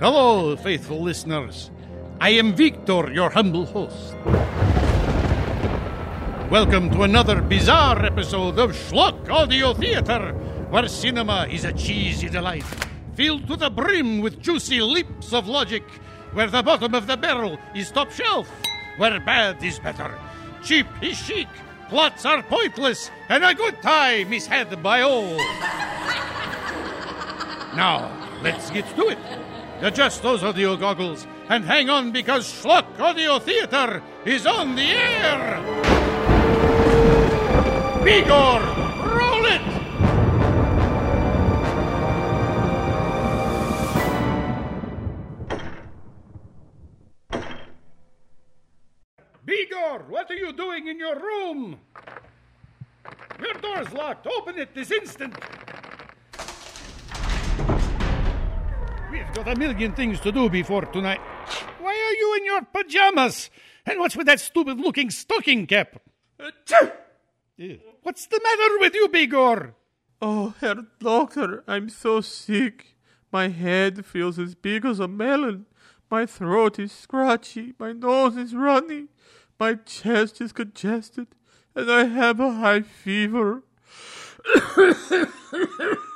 Hello, faithful listeners. I am Victor, your humble host. Welcome to another bizarre episode of Schlock Audio Theater, where cinema is a cheesy delight, filled to the brim with juicy leaps of logic, where the bottom of the barrel is top shelf, where bad is better, cheap is chic, plots are pointless, and a good time is had by all. Now, let's get to it. Adjust those audio goggles and hang on because Schlock Audio Theater is on the air. Bigor, roll it! Bigor, what are you doing in your room? Your door's locked. Open it this instant. We've got a million things to do before tonight. Why are you in your pajamas? And what's with that stupid looking stocking cap? Eh, What's the matter with you, Bigor? Oh, Herr Doctor, I'm so sick. My head feels as big as a melon. My throat is scratchy. My nose is runny. My chest is congested. And I have a high fever.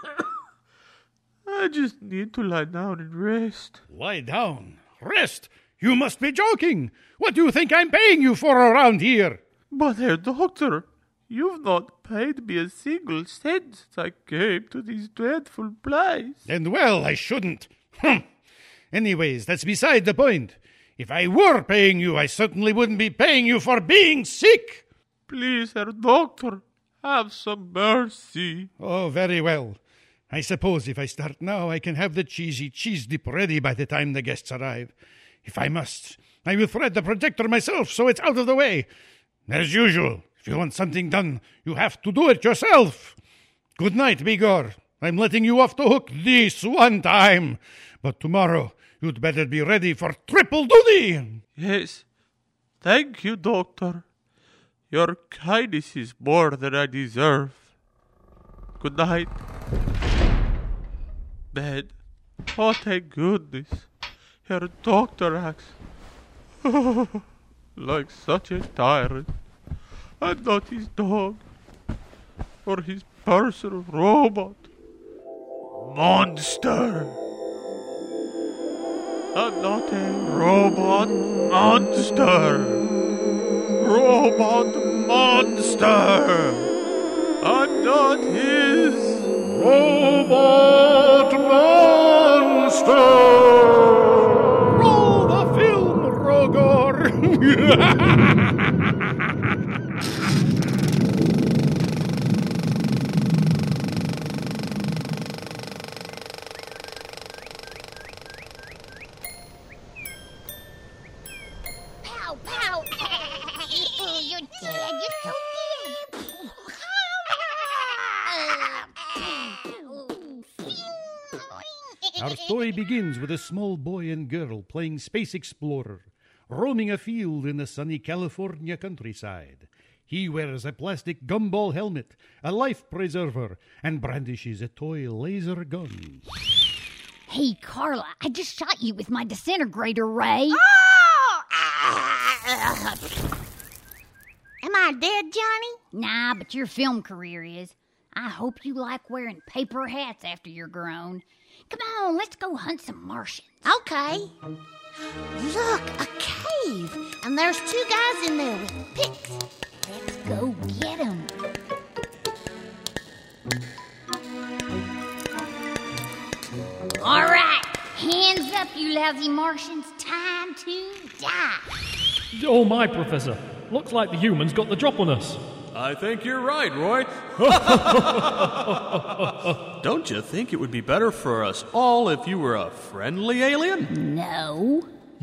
I just need to lie down and rest. Lie down. Rest. You must be joking. What do you think I'm paying you for around here? But, Herr Doctor, you've not paid me a single cent since I came to this dreadful place. And well, I shouldn't. Humph. Anyways, that's beside the point. If I were paying you, I certainly wouldn't be paying you for being sick. Please, Herr Doctor, have some mercy. Oh, very well. I suppose if I start now, I can have the cheesy cheese dip ready by the time the guests arrive. If I must, I will thread the projector myself so it's out of the way. As usual, if you want something done, you have to do it yourself. Good night, Bigor. I'm letting you off the hook this one time. But tomorrow, you'd better be ready for triple duty. Yes, thank you, Doctor. Your kindness is more than I deserve. Good night. Bed. Oh, thank goodness. Herr Doctor acts like such a tyrant. And not his dog, or his personal robot. Monster! I'm not a robot monster! Robot monster! I'm not his robot Roll the film, Rogor. story begins with a small boy and girl playing Space Explorer, roaming a field in the sunny California countryside. He wears a plastic gumball helmet, a life preserver, and brandishes a toy laser gun. Hey, Carla, I just shot you with my disintegrator ray. Oh, ah. Am I dead, Johnny? Nah, but your film career is. I hope you like wearing paper hats after you're grown. Come on, let's go hunt some Martians. Okay. Look, a cave. And there's two guys in there with picks. Let's go get them. All right, hands up, you lousy Martians. Time to die. Oh my, Professor. Looks like the humans got the drop on us. I think you're right, Roy. Don't you think it would be better for us all if you were a friendly alien? No.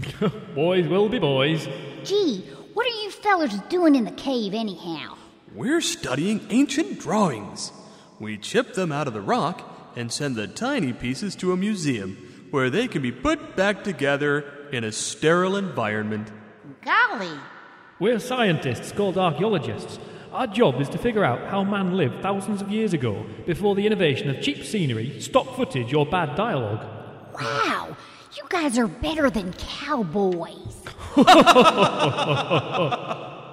Boys will be boys. Gee, what are you fellers doing in the cave anyhow? We're studying ancient drawings. We chip them out of the rock and send the tiny pieces to a museum where they can be put back together in a sterile environment. Golly. We're scientists called archaeologists. Our job is to figure out how man lived thousands of years ago before the innovation of cheap scenery, stock footage, or bad dialogue. Wow, You guys are better than cowboys.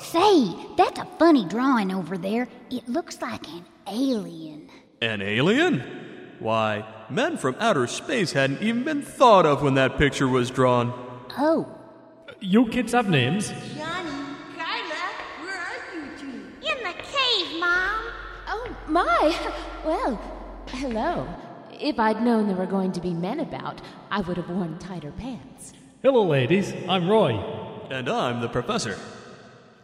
Say, that's a funny drawing over there. It looks like an alien. An alien? Why, men from outer space hadn't even been thought of when that picture was drawn. Oh, You kids have names? My! Well, hello. If I'd known there were going to be men about, I would have worn tighter pants. Hello, ladies. I'm Roy. And I'm the professor.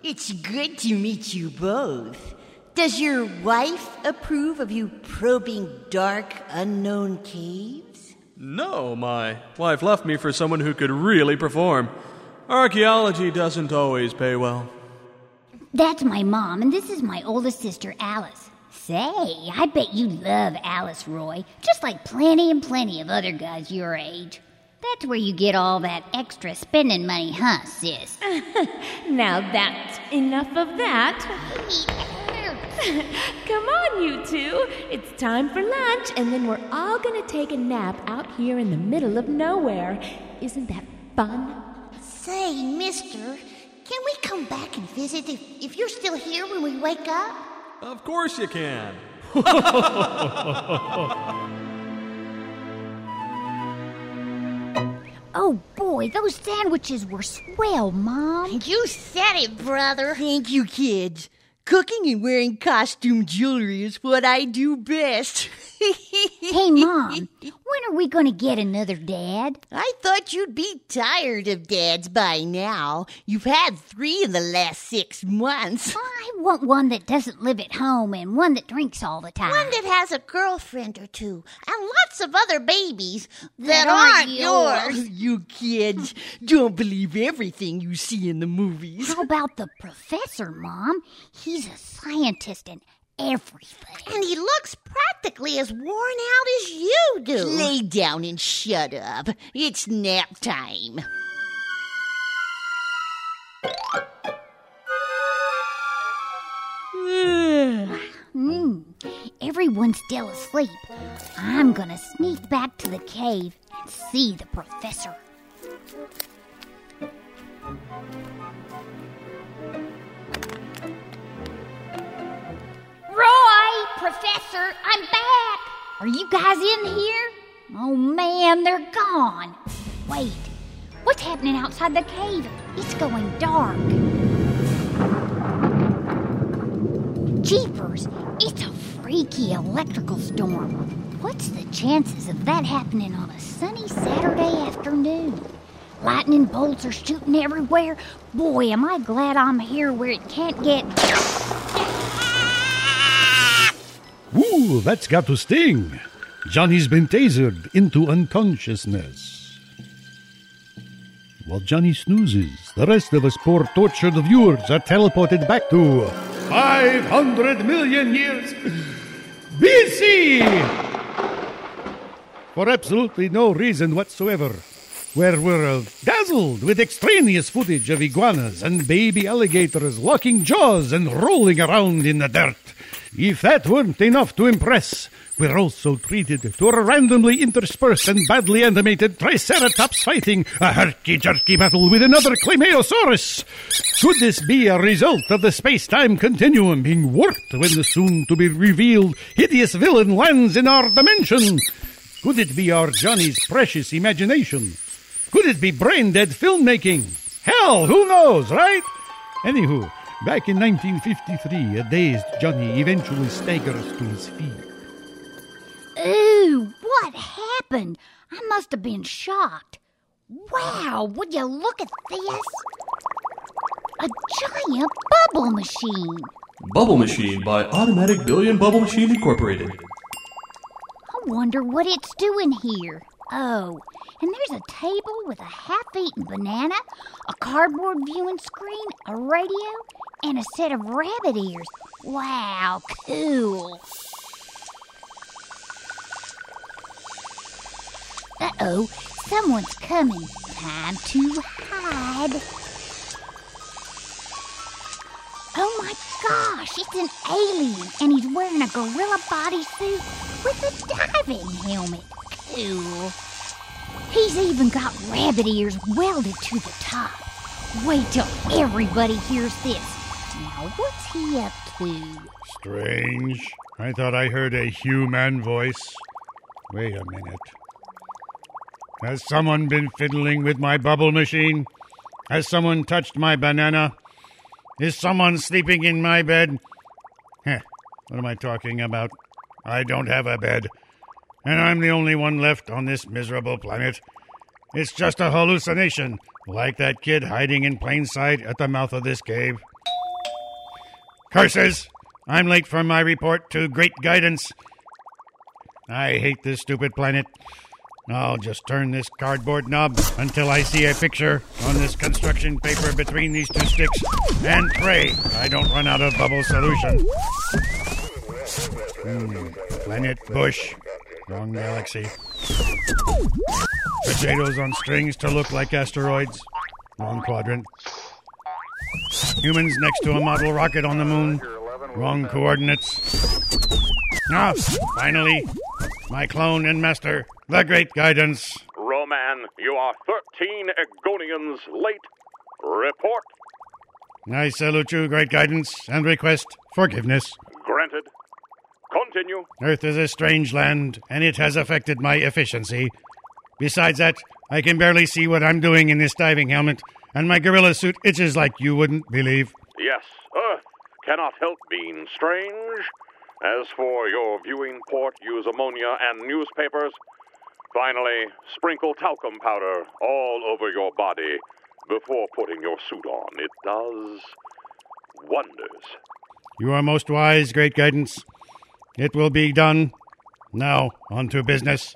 It's good to meet you both. Does your wife approve of you probing dark, unknown caves? No, my wife left me for someone who could really perform. Archaeology doesn't always pay well. that's my mom, and this is my oldest sister, Alice. Say, I bet you love Alice, Roy, just like plenty and plenty of other guys your age. That's where you get all that extra spending money, huh, sis? Now that's enough of that. Come on, you two. It's time for lunch, and then we're all gonna take a nap out here in the middle of nowhere. Isn't that fun? Say, mister, can we come back and visit if, if you're still here when we wake up? Of course you can. Oh boy, those sandwiches were swell, Mom. You said it, brother. Thank you, kids. Cooking and wearing costume jewelry is what I do best. Hey, Mom, when are we going to get another dad? I thought you'd be tired of dads by now. You've had three in the last six months. I want one that doesn't live at home and one that drinks all the time. One that has a girlfriend or two and lots of other babies that, That aren't, aren't yours. You kids don't believe everything you see in the movies. How about the professor, Mom? He's a scientist and everything. And he looks practically as worn out as you do. Lay down and shut up. It's nap time. Hmm. Everyone's still asleep. I'm gonna sneak back to the cave and see the professor. Roy, Professor, I'm back. Are you guys in here? Oh man, they're gone. Wait, what's happening outside the cave? It's going dark. Jeepers, it's a freaky electrical storm. What's the chances of that happening on a sunny Saturday afternoon? Lightning bolts are shooting everywhere. Boy, am I glad I'm here where it can't get. Ooh, that's got to sting. Johnny's been tasered into unconsciousness. While Johnny snoozes, the rest of us poor tortured viewers are teleported back to 500 million years BC! For absolutely no reason whatsoever. Where we're dazzled with extraneous footage of iguanas and baby alligators locking jaws and rolling around in the dirt. If that weren't enough to impress, we're also treated to a randomly interspersed and badly animated Triceratops fighting a herky-jerky battle with another Climaeosaurus. Could this be a result of the space-time continuum being warped when the soon-to-be-revealed hideous villain lands in our dimension? Could it be our Johnny's precious imagination? Could it be brain-dead filmmaking? Hell, who knows, right? Anywho, back in 1953, a dazed Johnny eventually staggers to his feet. Ooh, what happened? I must have been shocked. Wow, would you look at this? A giant bubble machine. Bubble Machine by Automatic Billion Bubble Machine Incorporated. I wonder what it's doing here. Oh, and there's a table with a half eaten banana, a cardboard viewing screen, a radio, and a set of rabbit ears. Wow, cool. Uh oh, someone's coming. Time to hide. Oh my gosh, it's an alien, and he's wearing a gorilla bodysuit with a diving helmet. Cool. He's even got rabbit ears welded to the top. Wait till everybody hears this. What's he up to? Strange. I thought I heard a human voice. Wait a minute. Has someone been fiddling with my bubble machine? Has someone touched my banana? Is someone sleeping in my bed? Heh, what am I talking about? I don't have a bed. And I'm the only one left on this miserable planet. It's just a hallucination, like that kid hiding in plain sight at the mouth of this cave. Curses! I'm late for my report to Great Guidance. I hate this stupid planet. I'll just turn this cardboard knob until I see a picture on this construction paper between these two sticks and pray I don't run out of bubble solution. Hmm, planet Bush. Wrong galaxy. Potatoes on strings to look like asteroids. Wrong quadrant. Humans next to a model rocket on the moon. Wrong coordinates. Ah, finally, my clone and master, the Great Guidance. Roman, you are 13 Egonians late. Report I salute you, Great Guidance, and request forgiveness. granted. Continue. Earth is a strange land, and it has affected my efficiency. Besides that, I can barely see what I'm doing in this diving helmet, and my gorilla suit itches like you wouldn't believe. Yes, Earth cannot help being strange. As for your viewing port, use ammonia and newspapers. Finally, sprinkle talcum powder all over your body before putting your suit on. It does wonders. You are most wise, Great Guidance. It will be done. Now, on to business.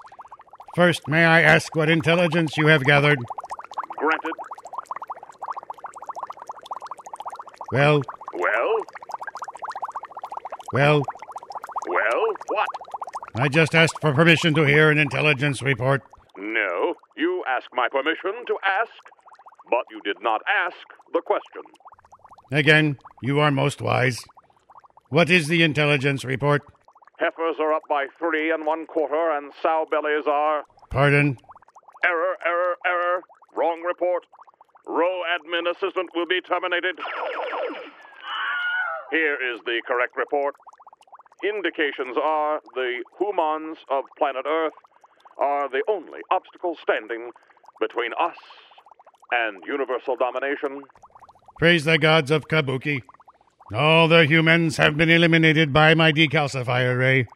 First, may I ask what intelligence you have gathered? Granted. Well, Well, well, well, what? I just asked for permission to hear an intelligence report. No, you asked my permission to ask, but you did not ask the question. Again, you are most wise. What is the intelligence report? Heifers are up by three and one quarter, and sow bellies are Pardon? error, error, error. Wrong report. Row admin assistant will be terminated. Here is the correct report. Indications are the humans of planet Earth are the only obstacle standing between us and universal domination. Praise the gods of Kabuki. All the humans have been eliminated by my decalcifier ray.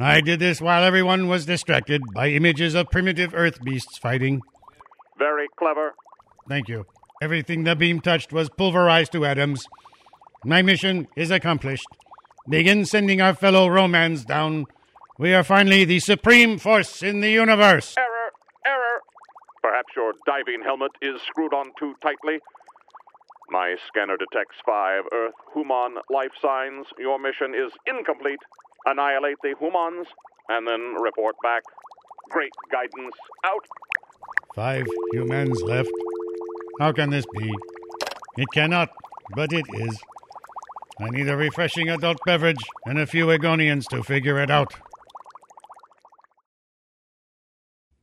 I did this while everyone was distracted by images of primitive earth beasts fighting. Very clever. Thank you. Everything the beam touched was pulverized to atoms. My mission is accomplished. Begin sending our fellow Romans down. We are finally the supreme force in the universe. Error, error. Perhaps your diving helmet is screwed on too tightly. My scanner detects five Earth human life signs. Your mission is incomplete. Annihilate the humans and then report back. Great guidance out. Five humans left. How can this be? It cannot, but it is. I need a refreshing adult beverage and a few Egonians to figure it out.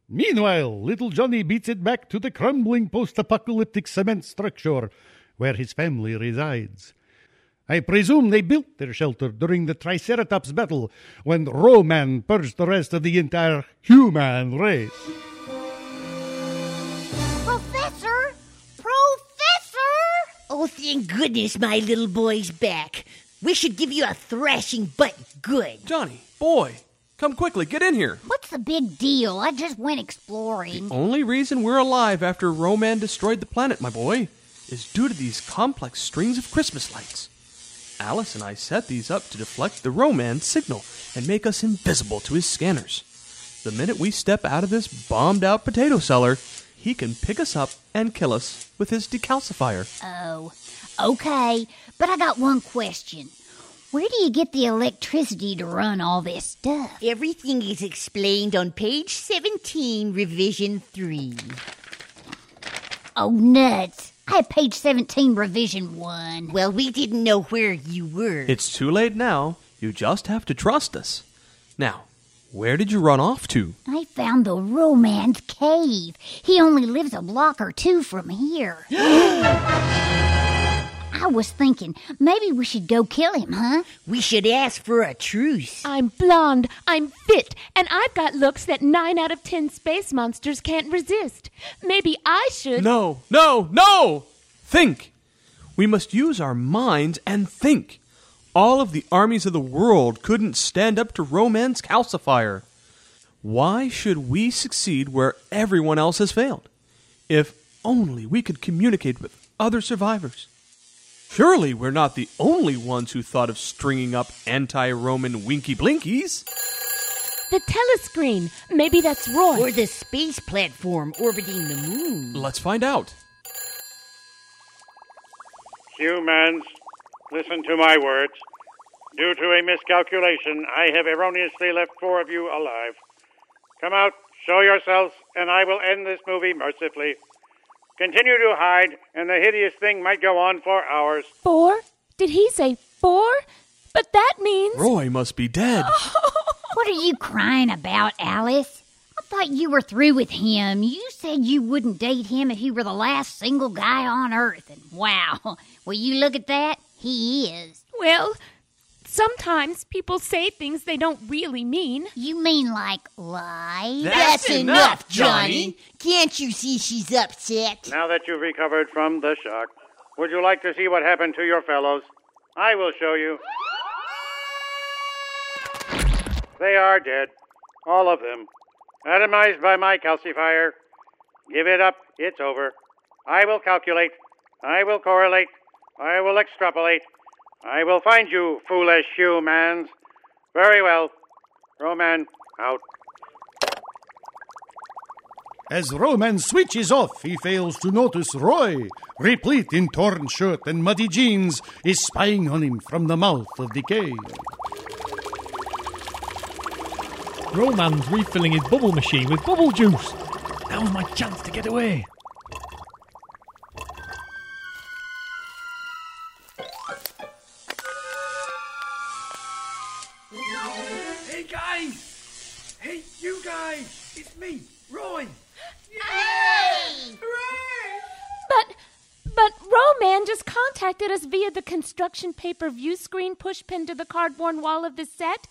Meanwhile, little Johnny beats it back to the crumbling post apocalyptic cement structure where his family resides. I presume they built their shelter during the Triceratops battle when Roman purged the rest of the entire human race. Oh, thank goodness my little boy's back. We should give you a thrashing, but good. Johnny, boy, come quickly, get in here. What's the big deal? I just went exploring. The only reason we're alive after Roman destroyed the planet, my boy, is due to these complex strings of Christmas lights. Alice and I set these up to deflect the Roman signal and make us invisible to his scanners. The minute we step out of this bombed out potato cellar, he can pick us up and kill us with his decalcifier. Oh, okay. But I got one question. Where do you get the electricity to run all this stuff? Everything is explained on page 17, revision 3. Oh, nuts. I had page 17, revision 1. Well, we didn't know where you were. It's too late now. You just have to trust us. Now, Where did you run off to? I found the romance cave. He only lives a block or two from here. I was thinking maybe we should go kill him, huh? We should ask for a truce. I'm blonde, I'm fit, and I've got looks that nine out of ten space monsters can't resist. Maybe I should. No, no, no! Think! We must use our minds and think. All of the armies of the world couldn't stand up to Roman's calcifier. Why should we succeed where everyone else has failed? If only we could communicate with other survivors. Surely we're not the only ones who thought of stringing up anti Roman winky blinkies. The telescreen. Maybe that's Roy. Or the space platform orbiting the moon. Let's find out. Humans, listen to my words. Due to a miscalculation, I have erroneously left four of you alive. Come out, show yourselves, and I will end this movie mercifully. Continue to hide, and the hideous thing might go on for hours. Four? Did he say four? But that means. Roy must be dead. What are you crying about, Alice? I thought you were through with him. You said you wouldn't date him if he were the last single guy on earth. And wow, will you look at that? He is. Well, sometimes people say things they don't really mean. You mean like lies? That's enough, Johnny. Can't you see she's upset? Now that you've recovered from the shock, would you like to see what happened to your fellows? I will show you. They are dead. All of them. Atomized by my calcifier. Give it up. It's over. I will calculate. I will correlate. I will extrapolate. I will find you, foolish humans. Very well. Roman, out. As Roman switches off, he fails to notice Roy, replete in torn shirt and muddy jeans, is spying on him from the mouth of the cave. Roman's refilling his bubble machine with bubble juice. Now's my chance to get away. You guys! It's me, Roy! But. But Roman just contacted us via the construction paper view screen push pin to the cardboard wall of the set.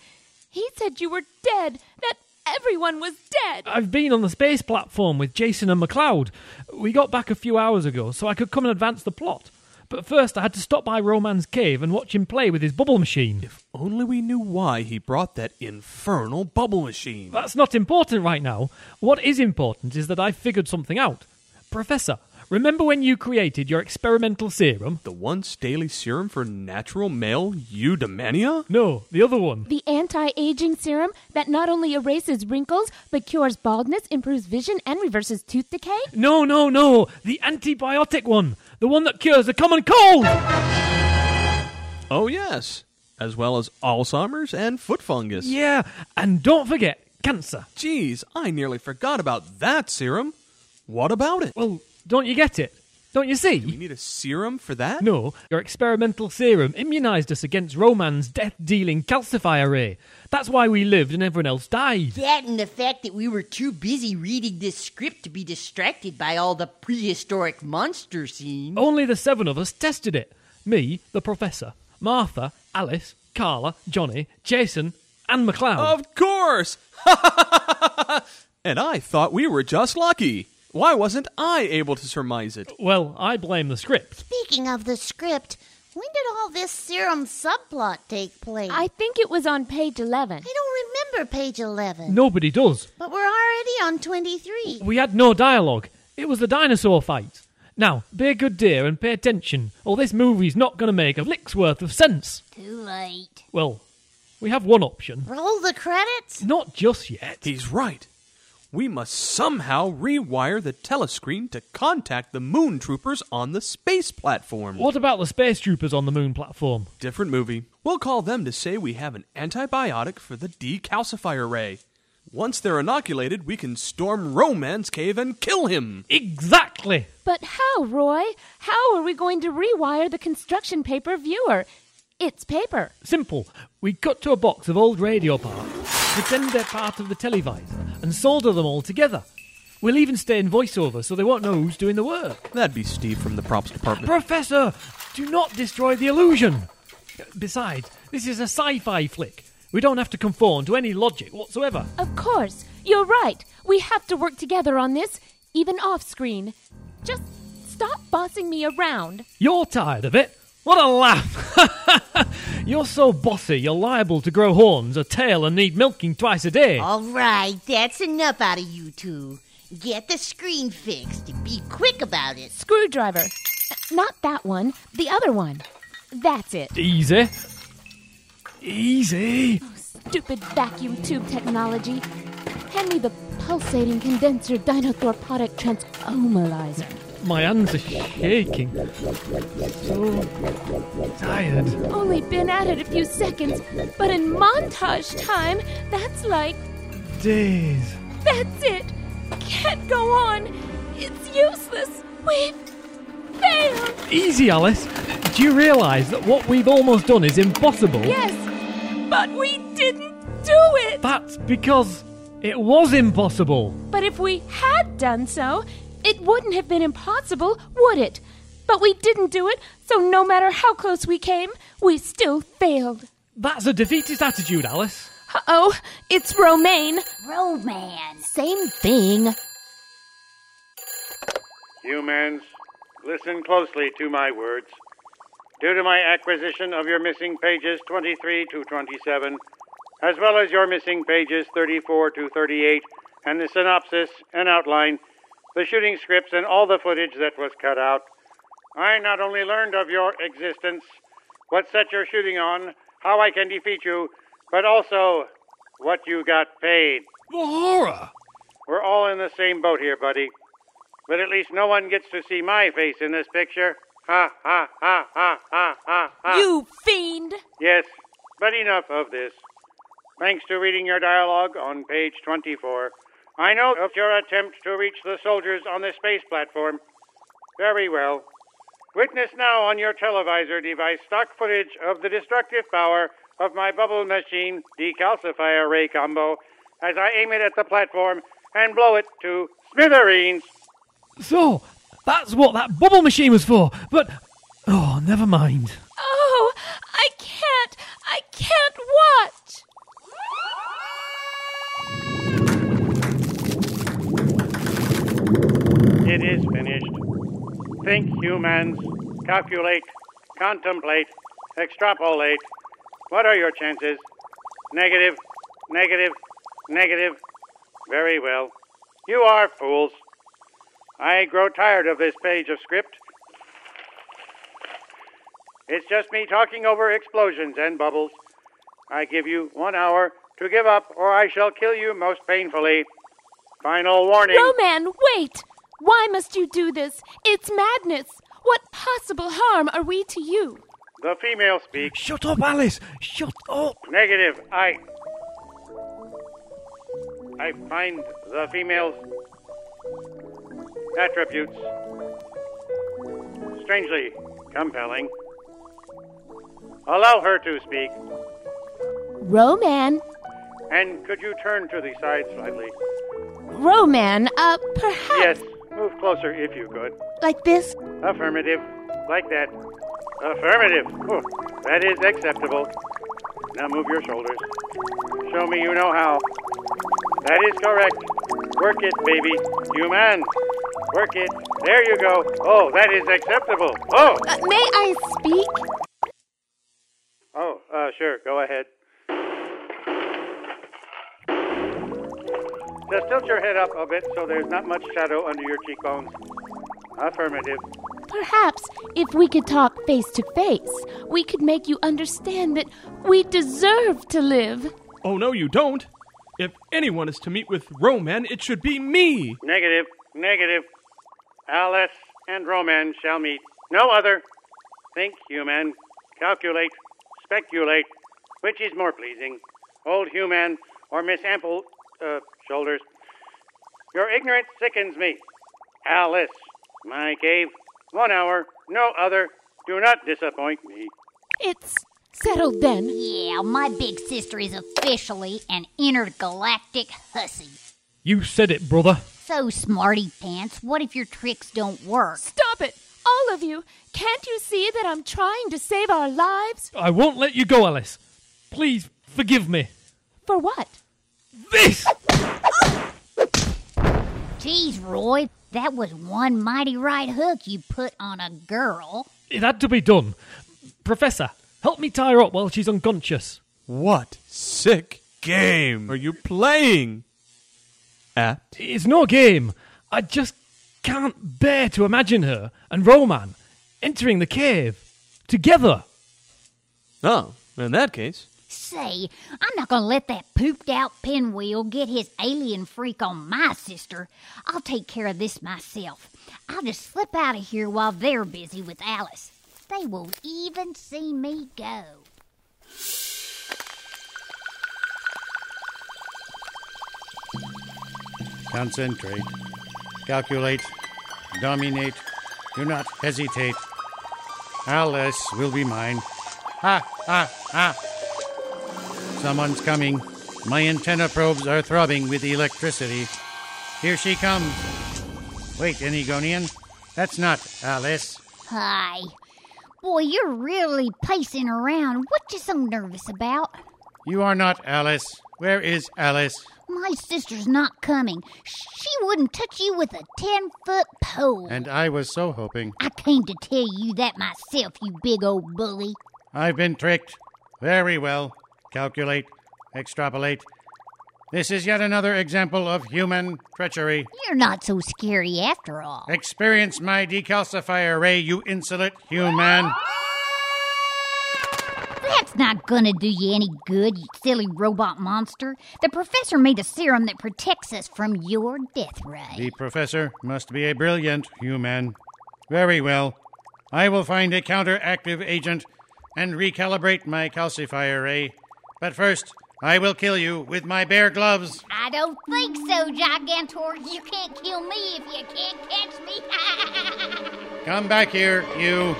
He said you were dead, that everyone was dead. I've been on the space platform with Jason and McLeod. We got back a few hours ago, so I could come and advance the plot. But first, I had to stop by Roman's cave and watch him play with his bubble machine. If only we knew why he brought that infernal bubble machine. That's not important right now. What is important is that I've figured something out. Professor, remember when you created your experimental serum? The once daily serum for natural male eudaimonia? No, the other one. The anti aging serum that not only erases wrinkles, but cures baldness, improves vision, and reverses tooth decay? No, no, no. The antibiotic one. The one that cures the common cold. Oh, yes. As well as Alzheimer's and foot fungus. Yeah, and don't forget cancer. Geez, I nearly forgot about that serum. What about it? Well, don't you get it? Don't you see? We need a serum for that? No, your experimental serum immunized us against Roman's death dealing calcifier ray. That's why we lived and everyone else died. That and the fact that we were too busy reading this script to be distracted by all the prehistoric monster scenes. Only the seven of us tested it. Me, the professor, Martha, Alice, Carla, Johnny, Jason, and McLeod. Of course! and I thought we were just lucky. Why wasn't I able to surmise it? Well, I blame the script. Speaking of the script, when did all this serum subplot take place? I think it was on page 11. I don't remember page 11. Nobody does. But we're already on 23. We had no dialogue. It was the dinosaur fight. Now, be a good dear and pay attention, or this movie's not going to make a lick's worth of sense. Too late. Well, we have one option. Roll the credits? Not just yet. He's right. We must somehow rewire the telescreen to contact the moon troopers on the space platform. What about the space troopers on the moon platform? Different movie. We'll call them to say we have an antibiotic for the decalcifier ray. Once they're inoculated, we can storm Roman's cave and kill him. Exactly! But how, Roy? How are we going to rewire the construction paper viewer? It's paper. Simple. We cut to a box of old radio parts. pretend they're part of the televisor, and solder them all together. We'll even stay in voiceover so they won't know who's doing the work. That'd be Steve from the props department. Professor, do not destroy the illusion. Besides, this is a sci fi flick. We don't have to conform to any logic whatsoever. Of course, you're right. We have to work together on this, even off screen. Just stop bossing me around. You're tired of it? What a laugh! you're so bossy, you're liable to grow horns, a tail, and need milking twice a day. All right, that's enough out of you two. Get the screen fixed be quick about it. Screwdriver. Not that one, the other one. That's it. Easy. Easy. Stupid vacuum tube technology. Hand me the pulsating condenser dinothromodic transomalizer. My hands are shaking. So tired. Only been at it a few seconds, but in montage time, that's like. Days. That's it! Can't go on! It's useless! We've failed! Easy, Alice. Do you realise that what we've almost done is impossible? Yes, but we didn't do it! That's because it was impossible. But if we had done so, it wouldn't have been impossible, would it? But we didn't do it, so no matter how close we came, we still failed. That's a defeatist attitude, Alice. Uh oh, it's Romaine. Roman. Same thing. Humans, listen closely to my words. Due to my acquisition of your missing pages 23 to 27, as well as your missing pages 34 to 38, and the synopsis and outline, the shooting scripts, and all the footage that was cut out, I not only learned of your existence, what set you're shooting on, how I can defeat you, but also what you got paid. The horror! We're all in the same boat here, buddy. But at least no one gets to see my face in this picture. Ha ha ha ha ha ha ha. You fiend! Yes, but enough of this. Thanks to reading your dialogue on page 24, I know of your attempt to reach the soldiers on the space platform. Very well. Witness now on your televisor device stock footage of the destructive power of my bubble machine decalcifier ray combo as I aim it at the platform and blow it to smithereens. So, that's what that bubble machine was for. But, oh, never mind. Oh, I can't! I can't watch! It is finished. Think, humans. Calculate. Contemplate. Extrapolate. What are your chances? Negative. Negative. Negative. Very well. You are fools. I grow tired of this page of script. It's just me talking over explosions and bubbles. I give you one hour to give up, or I shall kill you most painfully. Final warning. Roman, wait! Why must you do this? It's madness! What possible harm are we to you? The female speaks. Shut up, Alice! Shut up! Negative. I. I find the female's attributes strangely compelling. Allow her to speak. Roman, And could you turn to the side slightly? Roman, uh, perhaps Yes, move closer if you could. like this? Affirmative. Like that. Affirmative. Oh, that is acceptable. Now move your shoulders. Show me you know how. That is correct. Work it, baby. You man. Work it. There you go. Oh, that is acceptable. Oh, Uh, may I speak? oh, uh, sure. Go ahead. Just tilt your head up a bit so there's not much shadow under your cheekbones. Affirmative. Perhaps if we could talk face to face, we could make you understand that we deserve to live. Oh, no, you don't. If anyone is to meet with Roman, it should be me. Negative. Negative. Alice and Roman shall meet. No other. Think, human. Calculate. Speculate. Which is more pleasing? Old human or Miss Ample, uh, shoulders? Your ignorance sickens me. Alice. My cave. One hour. No other. Do not disappoint me. It's Settled then. Yeah, my big sister is officially an intergalactic hussy. You said it, brother. So, smarty pants, what if your tricks don't work? Stop it! All of you! Can't you see that I'm trying to save our lives? I won't let you go, Alice. Please forgive me. For what? This! Geez, Roy, that was one mighty right hook you put on a girl. It had to be done. Professor, help me tie her up while she's unconscious. What sick game are you playing? At? It's no game. I just can't bear to imagine her and Roman entering the cave together. Oh, in that case. Say, I'm not gonna let that pooped out pinwheel get his alien freak on my sister. I'll take care of this myself. I'll just slip out of here while they're busy with Alice. They won't even see me go. Concentrate. Calculate. Dominate. Do not hesitate. Alice will be mine. Ha, ha, ha. Someone's coming. My antenna probes are throbbing with electricity. Here she comes. Wait, Enigonian. That's not Alice. Hi. Boy, you're really pacing around. What you so nervous about? You are not Alice. Where is Alice? My sister's not coming. She wouldn't touch you with a ten foot pole. And I was so hoping. I came to tell you that myself, you big old bully. I've been tricked. Very well. Calculate. Extrapolate. This is yet another example of human treachery. You're not so scary after all. Experience my decalcifier ray, you insolent human. That's not gonna do you any good, you silly robot monster. The professor made a serum that protects us from your death ray. The professor must be a brilliant human. Very well. I will find a counteractive agent and recalibrate my calcifier ray. But first, I will kill you with my bare gloves. I don't think so, Gigantor. You can't kill me if you can't catch me. Come back here, you.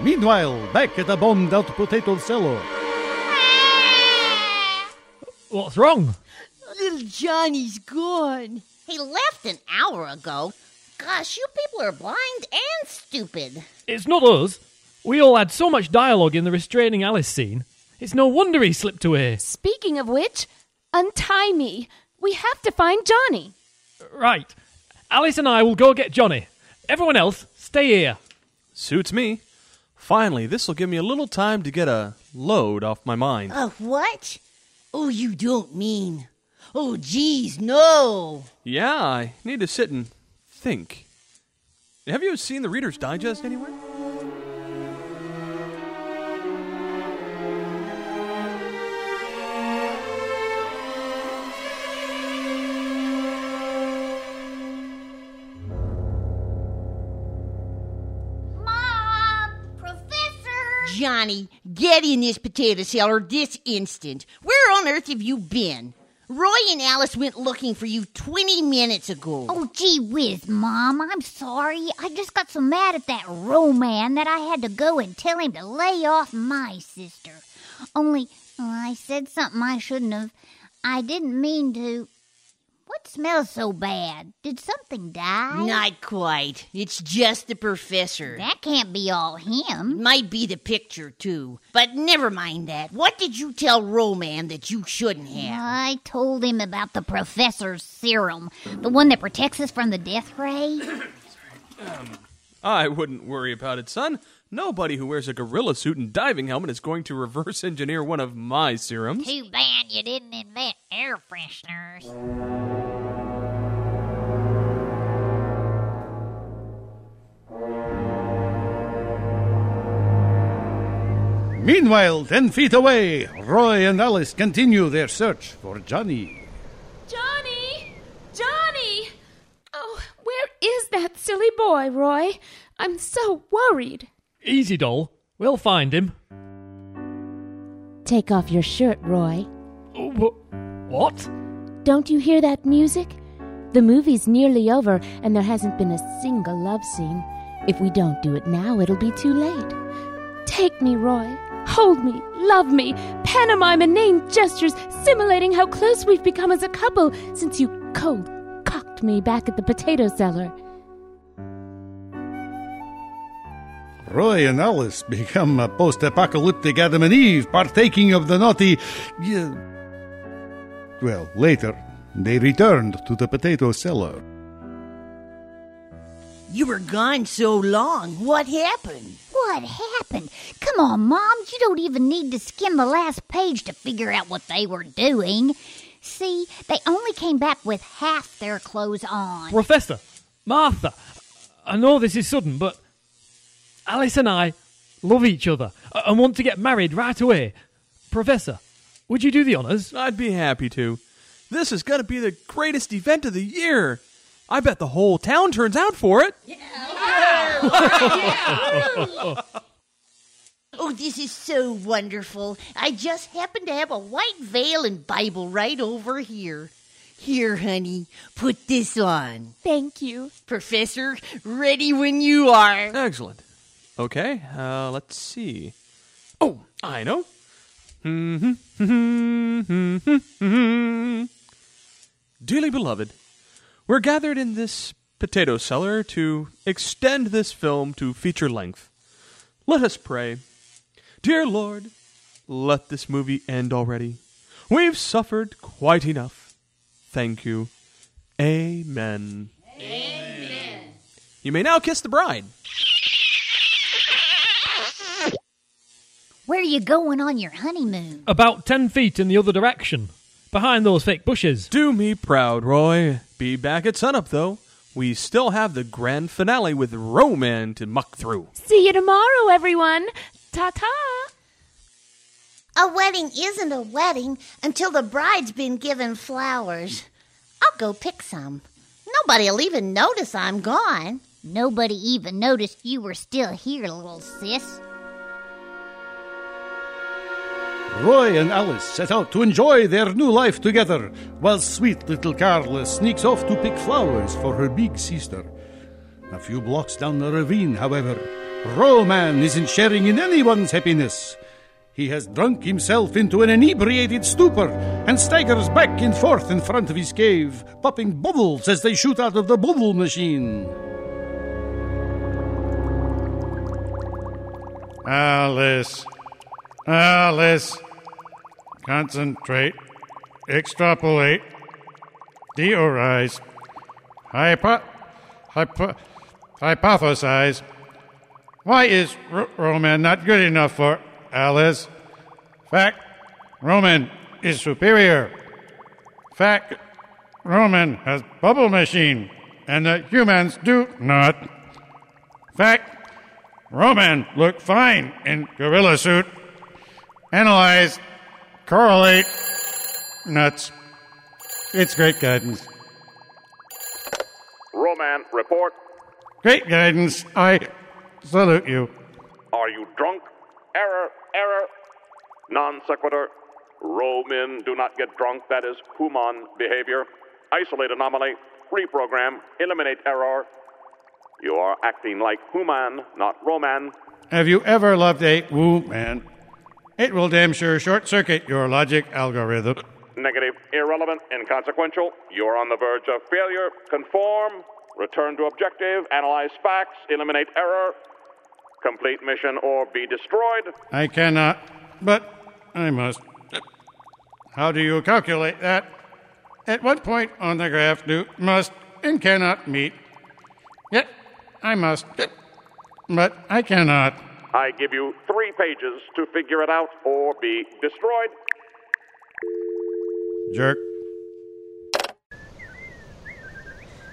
Meanwhile, back at the bombed out potato cellar. What's wrong? Little Johnny's gone. He left an hour ago. Gosh, you people are blind and stupid. It's not us. We all had so much dialogue in the restraining Alice scene. It's no wonder he slipped away. Speaking of which, untie me. We have to find Johnny. Right. Alice and I will go get Johnny. Everyone else, stay here. Suits me. Finally, this will give me a little time to get a load off my mind. A what? Oh, you don't mean. Oh, geez, no. Yeah, I need to sit and think. Have you seen the Reader's Digest anywhere? Johnny, get in this potato cellar this instant. Where on earth have you been? Roy and Alice went looking for you 20 minutes ago. Oh, gee whiz, Mom. I'm sorry. I just got so mad at that Roman that I had to go and tell him to lay off my sister. Only, I said something I shouldn't have. I didn't mean to. What smells so bad? Did something die? Not quite. It's just the professor. That can't be all him. Might be the picture, too. But never mind that. What did you tell Roman that you shouldn't have? I told him about the professor's serum, the one that protects us from the death ray. Um, I wouldn't worry about it, son. Nobody who wears a gorilla suit and diving helmet is going to reverse engineer one of my serums. Too bad you didn't invent air fresheners. Meanwhile, ten feet away, Roy and Alice continue their search for Johnny. Johnny! Johnny! Oh, where is that silly boy, Roy? I'm so worried. Easy, doll. We'll find him. Take off your shirt, Roy. Uh, Wh- What? Don't you hear that music? The movie's nearly over, and there hasn't been a single love scene. If we don't do it now, it'll be too late. Take me, Roy. Hold me, love me, pantomime and name gestures, simulating how close we've become as a couple since you cold cocked me back at the potato cellar. Roy and Alice become a post apocalyptic Adam and Eve, partaking of the naughty. Yeah. Well, later, they returned to the potato cellar. You were gone so long. What happened? What happened? Come on, Mom. You don't even need to skim the last page to figure out what they were doing. See, they only came back with half their clothes on. Professor, Martha, I know this is sudden, but Alice and I love each other uh, and want to get married right away. Professor, would you do the honors? I'd be happy to. This is going to be the greatest event of the year. I bet the whole town turns out for it. Yeah. Oh, this is so wonderful. I just happen to have a white veil and Bible right over here. Here, honey, put this on. Thank you. Professor, ready when you are. Excellent. Okay, uh, let's see. Oh, I know. Dearly beloved, we're gathered in this potato cellar to extend this film to feature length. Let us pray. Dear Lord, let this movie end already. We've suffered quite enough. Thank you. Amen. Amen. You may now kiss the bride. Where are you going on your honeymoon? About ten feet in the other direction, behind those fake bushes. Do me proud, Roy. Be back at sunup, though. We still have the grand finale with Roman to muck through. See you tomorrow, everyone. Ta ta. A wedding isn't a wedding until the bride's been given flowers. I'll go pick some. Nobody'll even notice I'm gone. Nobody even noticed you were still here, little sis. Roy and Alice set out to enjoy their new life together, while sweet little Carla sneaks off to pick flowers for her big sister. A few blocks down the ravine, however, Roman isn't sharing in anyone's happiness. He has drunk himself into an inebriated stupor and staggers back and forth in front of his cave, popping bubbles as they shoot out of the bubble machine. Alice. Alice. Concentrate. Extrapolate. Theorize. Hypo- hypo- hypothesize. Why is R- Roman not good enough for Alice? Fact, Roman is superior. Fact, Roman has bubble machine, and the humans do not. Fact, Roman look fine in gorilla suit. Analyze, correlate, nuts. It's great guidance. Roman, report. Great guidance. I salute you. Are you drunk? Error, error. Non sequitur. Roman do not get drunk. That is human behavior. Isolate anomaly. Reprogram. Eliminate error. You are acting like human, not Roman. Have you ever loved a woo man? It will damn sure short circuit your logic algorithm. Negative, irrelevant, inconsequential. You're on the verge of failure. Conform. Return to objective. Analyze facts. Eliminate error. Complete mission or be destroyed. I cannot, but I must. How do you calculate that? At what point on the graph do must and cannot meet? Yet I must, but I cannot. I give you three pages to figure it out or be destroyed. Jerk.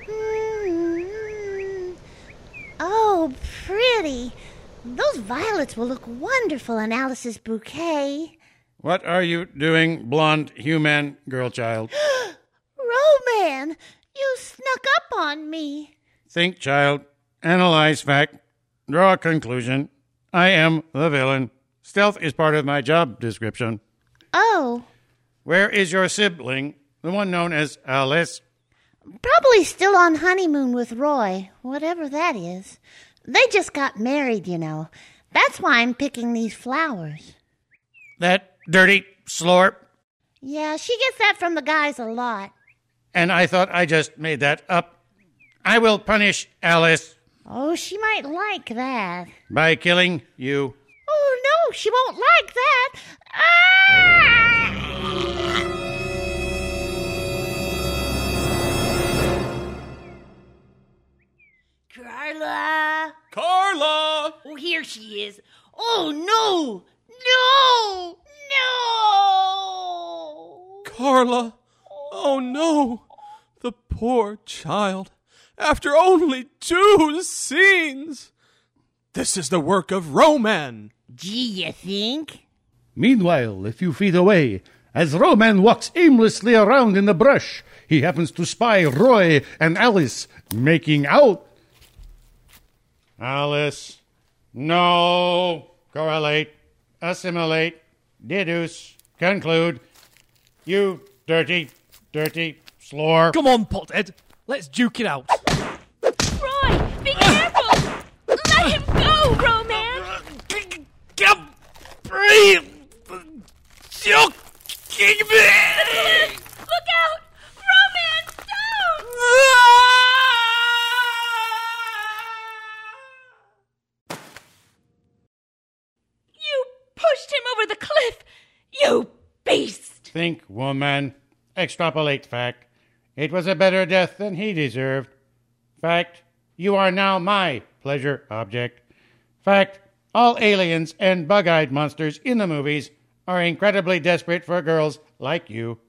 Mm. Oh, pretty. Those violets will look wonderful in Alice's bouquet. What are you doing, blonde human girl child? Roman, you snuck up on me. Think, child. Analyze fact. Draw a conclusion. I am the villain. Stealth is part of my job description. Oh, Where is your sibling, the one known as Alice? probably still on honeymoon with Roy, whatever that is. They just got married, you know. That's why I'm picking these flowers. That dirty slorp. Yeah, she gets that from the guys a lot. And I thought I just made that up. I will punish Alice Oh, she might like that. by killing you. Oh, no, she won't like that. Ah! Carla! Carla! Oh, here she is. Oh, no! No! No! Carla! Oh no! The poor child. After only two scenes! This is the work of Roman! Gee, you think? Meanwhile, a few feet away, as Roman walks aimlessly around in the brush, he happens to spy Roy and Alice making out. Alice, no. Correlate, assimilate, deduce, conclude. You dirty, dirty slore. Come on, pothead. Let's duke it out. Roy, be careful! Let him go, Roman! Breathe! You're kicking me! Look out! Roman, don't! You pushed him over the cliff! You beast! Think, woman. Extrapolate fact. It was a better death than he deserved. Fact. You are now my pleasure object. Fact. All aliens and bug eyed monsters in the movies are incredibly desperate for girls like you.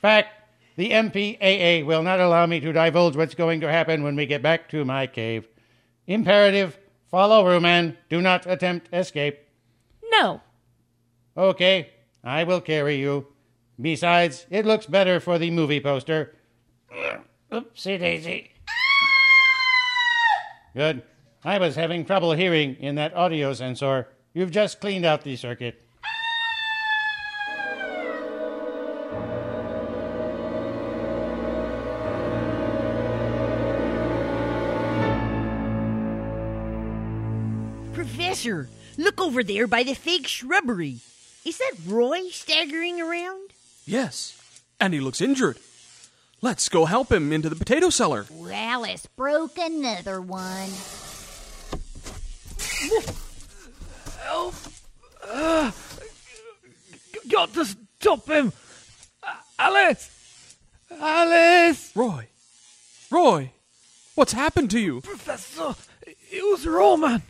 Fact. The MPAA will not allow me to divulge what's going to happen when we get back to my cave. Imperative. Follow Roman. Do not attempt escape. No. Okay, I will carry you. Besides, it looks better for the movie poster. Oopsie daisy. Good. I was having trouble hearing in that audio sensor. You've just cleaned out the circuit. Professor, look over there by the fake shrubbery. Is that Roy staggering around? Yes, and he looks injured. Let's go help him into the potato cellar. Alice broke another one. Help! Uh, got to stop him! Uh, Alice! Alice! Roy! Roy! What's happened to you? Professor, it was Roman.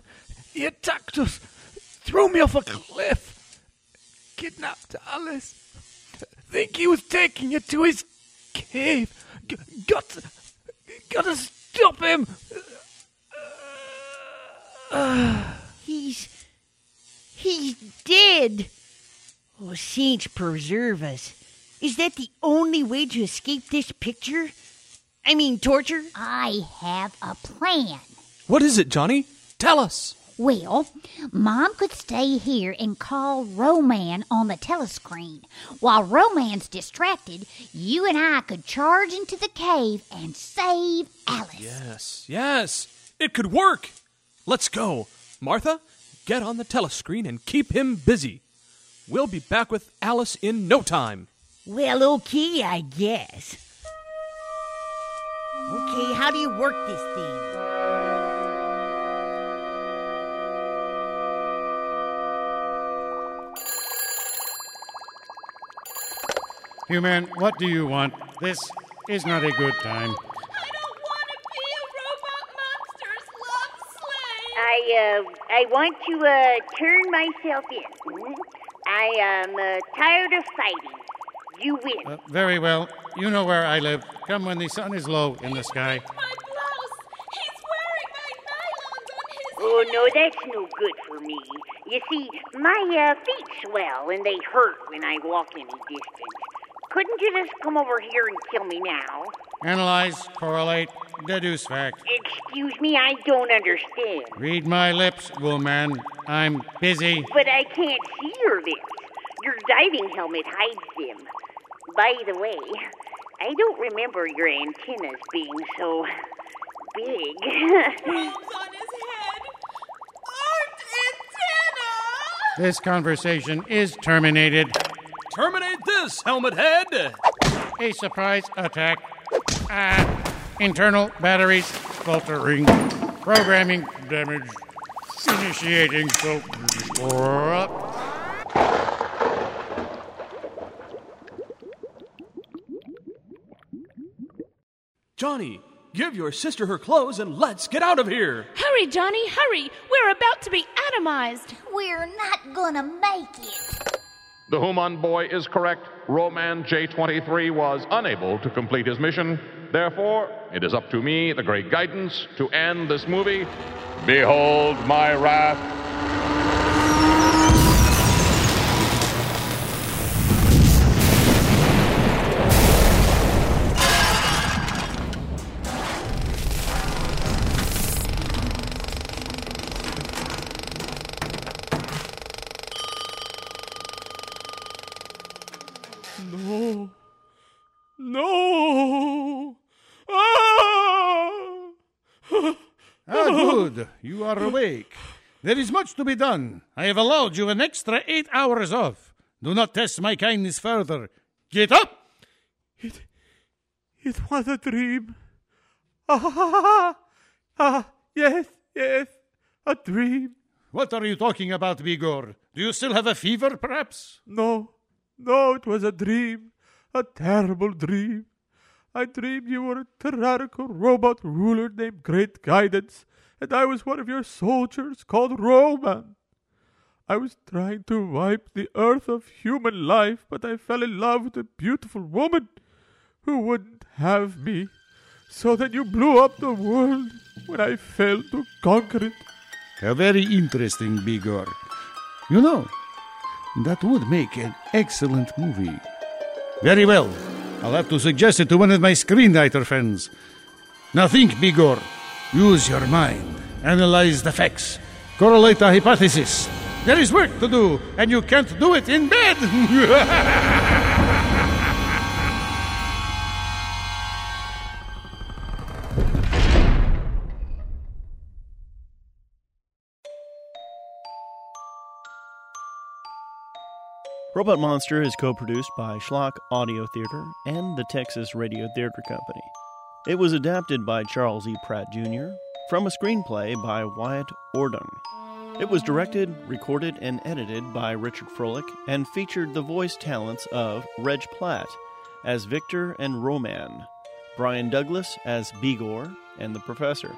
He attacked us, threw me off a cliff, kidnapped Alice. Think he was taking her to his cave. G- got to, got to stop him. He's. He's dead. Oh, saints preserve us. Is that the only way to escape this picture? I mean, torture? I have a plan. What is it, Johnny? Tell us. Well, Mom could stay here and call Roman on the telescreen. While Roman's distracted, you and I could charge into the cave and save Alice. Yes, yes, it could work. Let's go. Martha, get on the telescreen and keep him busy. We'll be back with Alice in no time. Well, okay, I guess. Okay, how do you work this thing? Human, what do you want? This is not a good time. I don't want to be a robot monster's love slave! I, uh, I want to, uh, turn myself in. Mhm. I am, uh, tired of fighting. You win. Uh, very well. You know where I live. Come when the sun is low in the sky. My blouse! He's wearing my nylons on his Oh, no, that's no good for me. You see, my, uh, feet swell and they hurt when I walk any distance. Couldn't you just come over here and kill me now? Analyze, correlate, deduce fact. Excuse me, I don't understand. Read my lips, woman. I'm busy. But I can't see your lips. Your diving helmet hides them. By the way, I don't remember your antennas being so big. Bulbs on his head aren't This conversation is terminated. Terminate this, Helmet Head! A surprise attack. Ah, internal batteries faltering. Programming damage. Initiating so. Johnny, give your sister her clothes and let's get out of here! Hurry, Johnny, hurry! We're about to be atomized. We're not gonna make it. The Human boy is correct. Roman J23 was unable to complete his mission. Therefore, it is up to me, the great guidance, to end this movie. Behold my wrath. Are awake. There is much to be done. I have allowed you an extra eight hours off. Do not test my kindness further. Get up! It, it was a dream. Ah, ah, yes, yes, a dream. What are you talking about, Bigor? Do you still have a fever, perhaps? No, no, it was a dream, a terrible dream. I dreamed you were a tyrannical robot ruler named Great Guidance, and I was one of your soldiers called Roman. I was trying to wipe the earth of human life, but I fell in love with a beautiful woman who wouldn't have me. So then you blew up the world when I failed to conquer it. How very interesting, Bigor. You know, that would make an excellent movie. Very well. I'll have to suggest it to one of my screenwriter friends. Now think, Bigor. Use your mind. Analyze the facts. Correlate the hypothesis. There is work to do, and you can't do it in bed. Robot Monster is co produced by Schlock Audio Theater and the Texas Radio Theater Company. It was adapted by Charles E. Pratt Jr. from a screenplay by Wyatt Ordung. It was directed, recorded, and edited by Richard Froelich and featured the voice talents of Reg Platt as Victor and Roman, Brian Douglas as Bigor and the Professor,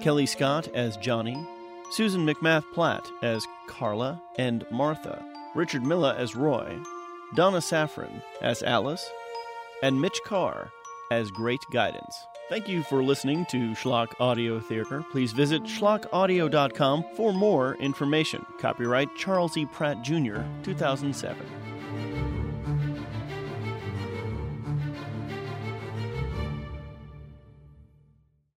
Kelly Scott as Johnny, Susan McMath Platt as Carla and Martha, Richard Milla as Roy, Donna Saffron as Alice, and Mitch Carr as Great Guidance. Thank you for listening to Schlock Audio Theater. Please visit schlockaudio.com for more information. Copyright Charles E. Pratt Jr., 2007.